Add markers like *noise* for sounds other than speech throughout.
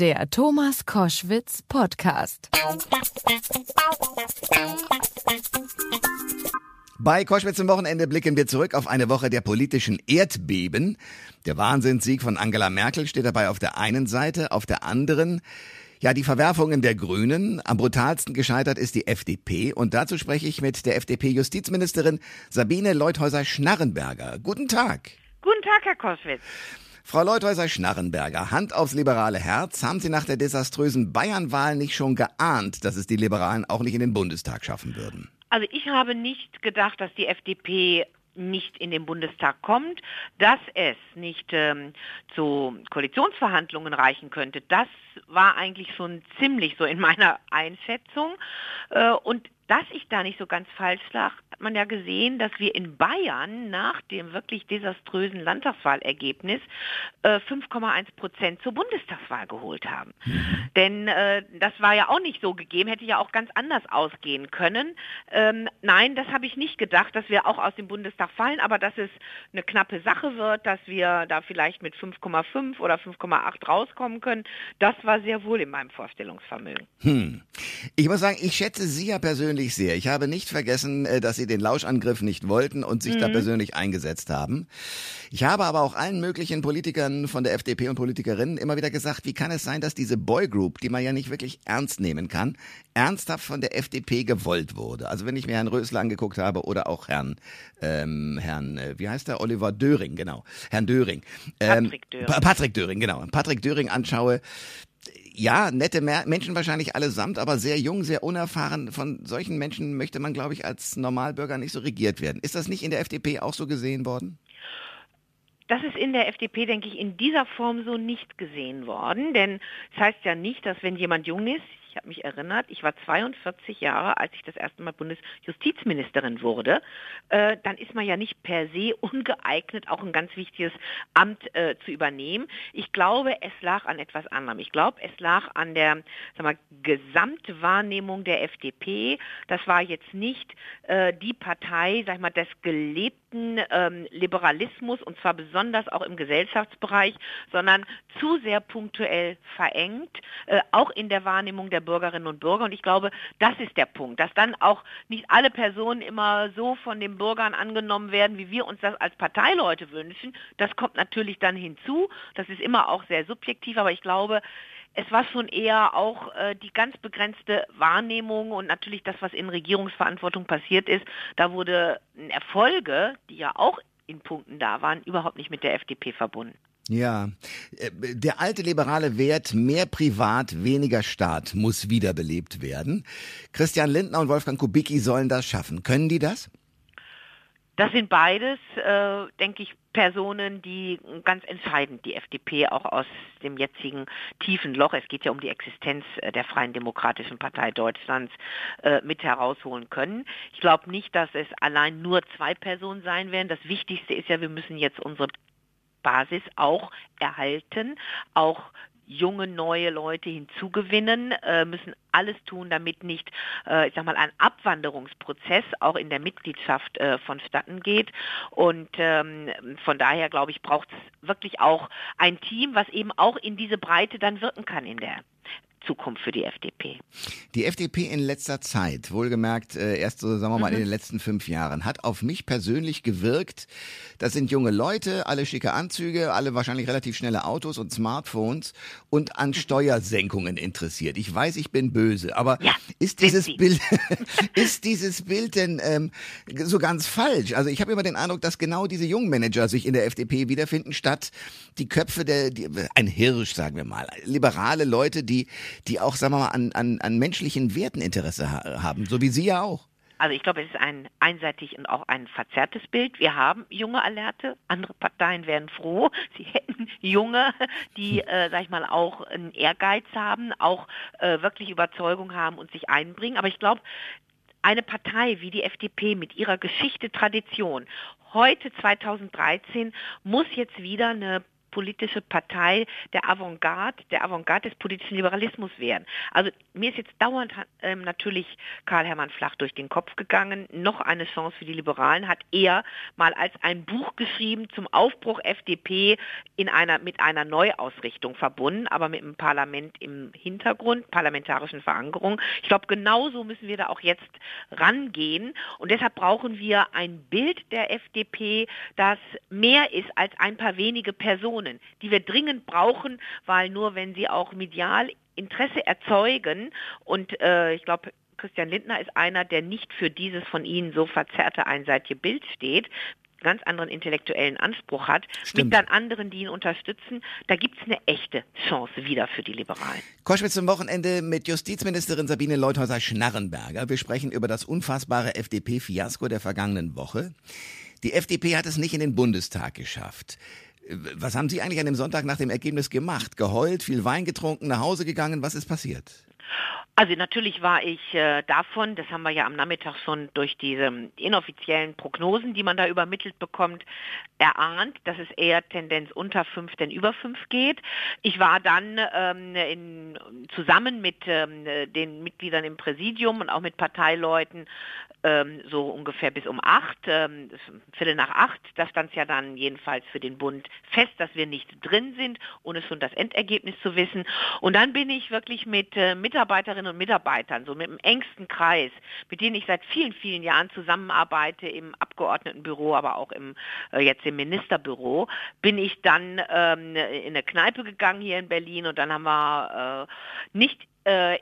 Der Thomas Koschwitz Podcast. Bei Koschwitz im Wochenende blicken wir zurück auf eine Woche der politischen Erdbeben. Der Wahnsinnssieg von Angela Merkel steht dabei auf der einen Seite, auf der anderen ja, die Verwerfungen der Grünen. Am brutalsten gescheitert ist die FDP. Und dazu spreche ich mit der FDP-Justizministerin Sabine Leuthäuser-Schnarrenberger. Guten Tag. Guten Tag, Herr Koschwitz. Frau Leuthäuser-Schnarrenberger, Hand aufs liberale Herz. Haben Sie nach der desaströsen Bayernwahl nicht schon geahnt, dass es die Liberalen auch nicht in den Bundestag schaffen würden? Also ich habe nicht gedacht, dass die FDP nicht in den Bundestag kommt, dass es nicht ähm, zu Koalitionsverhandlungen reichen könnte, das war eigentlich schon ziemlich so in meiner Einschätzung. Äh, und dass ich da nicht so ganz falsch lag, hat man ja gesehen, dass wir in Bayern nach dem wirklich desaströsen Landtagswahlergebnis äh, 5,1 Prozent zur Bundestagswahl geholt haben. Mhm. Denn äh, das war ja auch nicht so gegeben, hätte ja auch ganz anders ausgehen können. Ähm, nein, das habe ich nicht gedacht, dass wir auch aus dem Bundestag fallen, aber dass es eine knappe Sache wird, dass wir da vielleicht mit 5,5 oder 5,8 rauskommen können, das war sehr wohl in meinem Vorstellungsvermögen. Hm. Ich muss sagen, ich schätze Sie ja persönlich sehr. Ich habe nicht vergessen, äh, dass Sie den Lauschangriff nicht wollten und sich mhm. da persönlich eingesetzt haben. Ich habe aber auch allen möglichen Politikern von der FDP und Politikerinnen immer wieder gesagt, wie kann es sein, dass diese Boygroup, die man ja nicht wirklich ernst nehmen kann, ernsthaft von der FDP gewollt wurde. Also wenn ich mir Herrn Rösler angeguckt habe oder auch Herrn, ähm, Herrn, äh, wie heißt der, Oliver Döring, genau, Herrn Döring. Ähm, Patrick Döring. Patrick Döring, genau. Patrick Döring anschaue, ja, nette Menschen wahrscheinlich allesamt, aber sehr jung, sehr unerfahren. Von solchen Menschen möchte man, glaube ich, als Normalbürger nicht so regiert werden. Ist das nicht in der FDP auch so gesehen worden? Das ist in der FDP, denke ich, in dieser Form so nicht gesehen worden, denn es heißt ja nicht, dass wenn jemand jung ist, ich habe mich erinnert, ich war 42 Jahre, als ich das erste Mal Bundesjustizministerin wurde. Äh, dann ist man ja nicht per se ungeeignet, auch ein ganz wichtiges Amt äh, zu übernehmen. Ich glaube, es lag an etwas anderem. Ich glaube, es lag an der sag mal, Gesamtwahrnehmung der FDP. Das war jetzt nicht äh, die Partei, sag mal, des gelebten ähm, Liberalismus und zwar besonders auch im Gesellschaftsbereich, sondern zu sehr punktuell verengt, äh, auch in der Wahrnehmung der Bürgerinnen und Bürger. Und ich glaube, das ist der Punkt, dass dann auch nicht alle Personen immer so von den Bürgern angenommen werden, wie wir uns das als Parteileute wünschen. Das kommt natürlich dann hinzu. Das ist immer auch sehr subjektiv, aber ich glaube, es war schon eher auch äh, die ganz begrenzte Wahrnehmung und natürlich das, was in Regierungsverantwortung passiert ist. Da wurde Erfolge, die ja auch in Punkten da waren, überhaupt nicht mit der FDP verbunden. Ja, äh, der alte liberale Wert mehr Privat, weniger Staat muss wiederbelebt werden. Christian Lindner und Wolfgang Kubicki sollen das schaffen. Können die das? Das sind beides, äh, denke ich, Personen, die ganz entscheidend die FDP auch aus dem jetzigen tiefen Loch, es geht ja um die Existenz äh, der Freien Demokratischen Partei Deutschlands, äh, mit herausholen können. Ich glaube nicht, dass es allein nur zwei Personen sein werden. Das Wichtigste ist ja, wir müssen jetzt unsere Basis auch erhalten, auch junge, neue Leute hinzugewinnen, äh, müssen alles tun, damit nicht, äh, ich sag mal, ein Abwanderungsprozess auch in der Mitgliedschaft äh, vonstatten geht. Und ähm, von daher, glaube ich, braucht es wirklich auch ein Team, was eben auch in diese Breite dann wirken kann in der Zukunft für die FDP. Die FDP in letzter Zeit, wohlgemerkt äh, erst so, sagen wir mal, mhm. in den letzten fünf Jahren, hat auf mich persönlich gewirkt. Das sind junge Leute, alle schicke Anzüge, alle wahrscheinlich relativ schnelle Autos und Smartphones und an mhm. Steuersenkungen interessiert. Ich weiß, ich bin böse, aber ja, ist dieses Bild, *laughs* *laughs* ist dieses Bild denn ähm, so ganz falsch? Also ich habe immer den Eindruck, dass genau diese jungen Manager sich in der FDP wiederfinden, statt die Köpfe der, die, ein Hirsch, sagen wir mal, liberale Leute, die die auch, sagen wir mal, an, an, an menschlichen Werten Interesse ha haben, so wie Sie ja auch. Also ich glaube, es ist ein einseitig und auch ein verzerrtes Bild. Wir haben junge Alerte, andere Parteien wären froh, *laughs* sie hätten junge, die, hm. äh, sag ich mal, auch einen Ehrgeiz haben, auch äh, wirklich Überzeugung haben und sich einbringen. Aber ich glaube, eine Partei wie die FDP mit ihrer Geschichte, Tradition, heute 2013 muss jetzt wieder eine politische Partei der Avantgarde, der Avantgarde des politischen Liberalismus werden. Also mir ist jetzt dauernd ähm, natürlich Karl-Hermann Flach durch den Kopf gegangen. Noch eine Chance für die Liberalen hat er mal als ein Buch geschrieben zum Aufbruch FDP in einer, mit einer Neuausrichtung verbunden, aber mit einem Parlament im Hintergrund, parlamentarischen Verankerung. Ich glaube, genauso müssen wir da auch jetzt rangehen. Und deshalb brauchen wir ein Bild der FDP, das mehr ist als ein paar wenige Personen, die wir dringend brauchen, weil nur wenn sie auch medial Interesse erzeugen und äh, ich glaube, Christian Lindner ist einer, der nicht für dieses von Ihnen so verzerrte einseitige Bild steht, ganz anderen intellektuellen Anspruch hat, Stimmt. mit dann anderen, die ihn unterstützen, da gibt es eine echte Chance wieder für die Liberalen. Koschwitz zum Wochenende mit Justizministerin Sabine Leuthäuser-Schnarrenberger. Wir sprechen über das unfassbare FDP-Fiasko der vergangenen Woche. Die FDP hat es nicht in den Bundestag geschafft. Was haben Sie eigentlich an dem Sonntag nach dem Ergebnis gemacht? Geheult, viel Wein getrunken, nach Hause gegangen? Was ist passiert? Also natürlich war ich äh, davon, das haben wir ja am Nachmittag schon durch diese inoffiziellen Prognosen, die man da übermittelt bekommt, erahnt, dass es eher Tendenz unter fünf denn über fünf geht. Ich war dann ähm, in, zusammen mit ähm, den Mitgliedern im Präsidium und auch mit Parteileuten ähm, so ungefähr bis um acht, ähm, Viertel nach acht, da stand es ja dann jedenfalls für den Bund fest, dass wir nicht drin sind, ohne schon das Endergebnis zu wissen. Und dann bin ich wirklich mit äh, Mitarbeiterinnen und Mitarbeitern, so mit dem engsten Kreis, mit denen ich seit vielen, vielen Jahren zusammenarbeite im Abgeordnetenbüro, aber auch im äh, jetzt im Ministerbüro, bin ich dann ähm, in eine Kneipe gegangen hier in Berlin und dann haben wir äh, nicht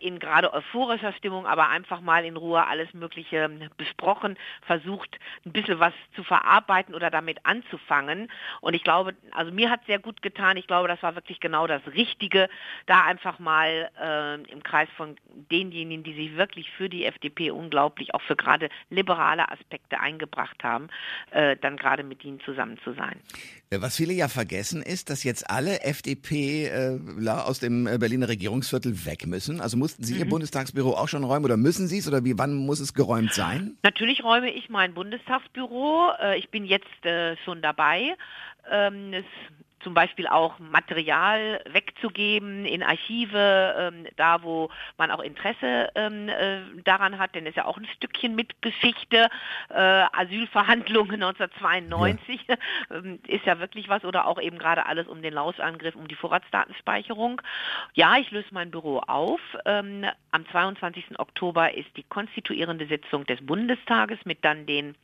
in gerade euphorischer Stimmung, aber einfach mal in Ruhe alles Mögliche ähm, besprochen, versucht ein bisschen was zu verarbeiten oder damit anzufangen. Und ich glaube, also mir hat es sehr gut getan. Ich glaube, das war wirklich genau das Richtige, da einfach mal äh, im Kreis von denjenigen, die sich wirklich für die FDP unglaublich auch für gerade liberale Aspekte eingebracht haben, äh, dann gerade mit ihnen zusammen zu sein. Äh, was viele ja vergessen ist, dass jetzt alle FDP äh, aus dem äh, Berliner Regierungsviertel weg müssen. Also mussten Sie mhm. Ihr Bundestagsbüro auch schon räumen oder müssen Sie es oder wie wann muss es geräumt sein? Natürlich räume ich mein Bundestagsbüro. Ich bin jetzt schon dabei. Ähm, es zum Beispiel auch Material wegzugeben in Archive, ähm, da wo man auch Interesse ähm, äh, daran hat, denn es ist ja auch ein Stückchen mit Geschichte. Äh, Asylverhandlungen *laughs* 1992 ja. *laughs* Ähm, ist ja wirklich was oder auch eben gerade alles um den Lausangriff, um die Vorratsdatenspeicherung. Ja, ich löse mein Büro auf. Ähm, am 22. Oktober ist die konstituierende Sitzung des Bundestages mit dann den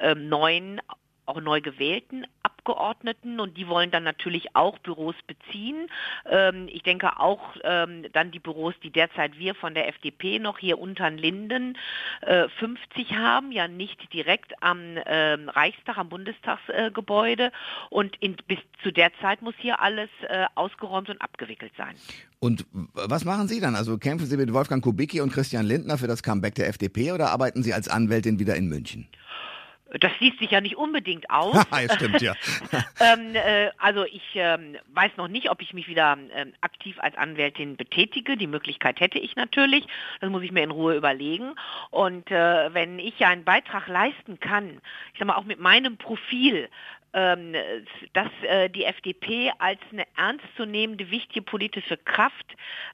ähm, neuen auch neu gewählten Abgeordneten und die wollen dann natürlich auch Büros beziehen. Ähm, ich denke auch ähm, dann die Büros, die derzeit wir von der FDP noch hier unter Linden äh, 50 haben, ja nicht direkt am äh, Reichstag, am Bundestagsgebäude äh, und in, bis zu der Zeit muss hier alles äh, ausgeräumt und abgewickelt sein. Und was machen Sie dann? Also kämpfen Sie mit Wolfgang Kubicki und Christian Lindner für das Comeback der FDP oder arbeiten Sie als Anwältin wieder in München? Das schließt sich ja nicht unbedingt aus. *laughs* ja, stimmt, ja. *laughs* ähm, äh, also ich ähm, weiß noch nicht, ob ich mich wieder ähm, aktiv als Anwältin betätige. Die Möglichkeit hätte ich natürlich. Das muss ich mir in Ruhe überlegen. Und äh, wenn ich ja einen Beitrag leisten kann, ich sag mal auch mit meinem Profil, ähm, dass äh, die FDP als eine ernstzunehmende, wichtige politische Kraft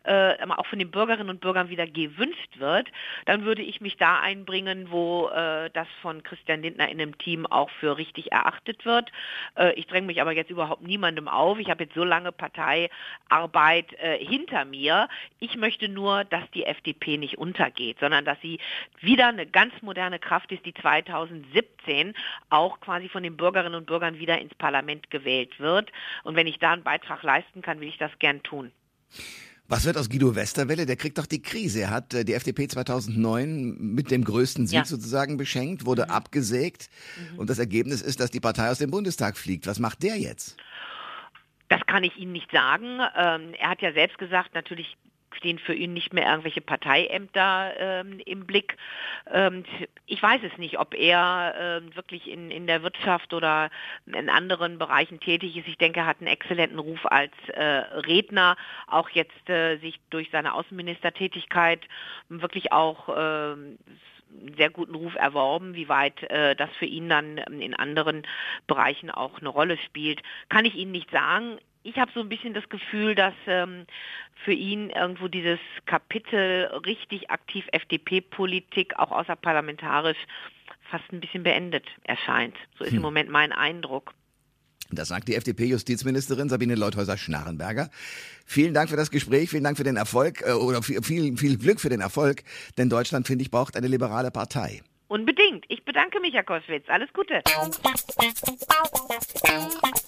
äh, auch von den Bürgerinnen und Bürgern wieder gewünscht wird, dann würde ich mich da einbringen, wo äh, das von Christian Lindner in einem Team auch für richtig erachtet wird. Äh, ich dränge mich aber jetzt überhaupt niemandem auf. Ich habe jetzt so lange Parteiarbeit äh, hinter mir. Ich möchte nur, dass die FDP nicht untergeht, sondern dass sie wieder eine ganz moderne Kraft ist, die 2017 auch quasi von den Bürgerinnen und Bürgern wieder ins Parlament gewählt wird. Und wenn ich da einen Beitrag leisten kann, will ich das gern tun. Was wird aus Guido Westerwelle? Der kriegt doch die Krise. Er hat äh, die FDP 2009 mit dem größten Sieg ja. sozusagen beschenkt, wurde mhm. abgesägt. Mhm. Und das Ergebnis ist, dass die Partei aus dem Bundestag fliegt. Was macht der jetzt? Das kann ich Ihnen nicht sagen. Ähm, er hat ja selbst gesagt, natürlich stehen für ihn nicht mehr irgendwelche Parteiämter ähm, im Blick. Ähm, ich weiß es nicht, ob er ähm, wirklich in, in der Wirtschaft oder in anderen Bereichen tätig ist. Ich denke, er hat einen exzellenten Ruf als äh, Redner, auch jetzt äh, sich durch seine Außenministertätigkeit wirklich auch äh, einen sehr guten Ruf erworben. Wie weit äh, das für ihn dann in anderen Bereichen auch eine Rolle spielt, kann ich Ihnen nicht sagen ich habe so ein bisschen das Gefühl, dass ähm, für ihn irgendwo dieses Kapitel richtig aktiv FDP-Politik auch außerparlamentarisch fast ein bisschen beendet erscheint. So ist hm. im Moment mein Eindruck. Das sagt die FDP-Justizministerin Sabine Leuthäuser-Schnarrenberger. Vielen Dank für das Gespräch, vielen Dank für den Erfolg äh, oder viel, viel, Glück für den Erfolg, denn Deutschland, finde ich, braucht eine liberale Partei. Unbedingt. Ich bedanke mich, Herr Koschwitz. Alles Gute.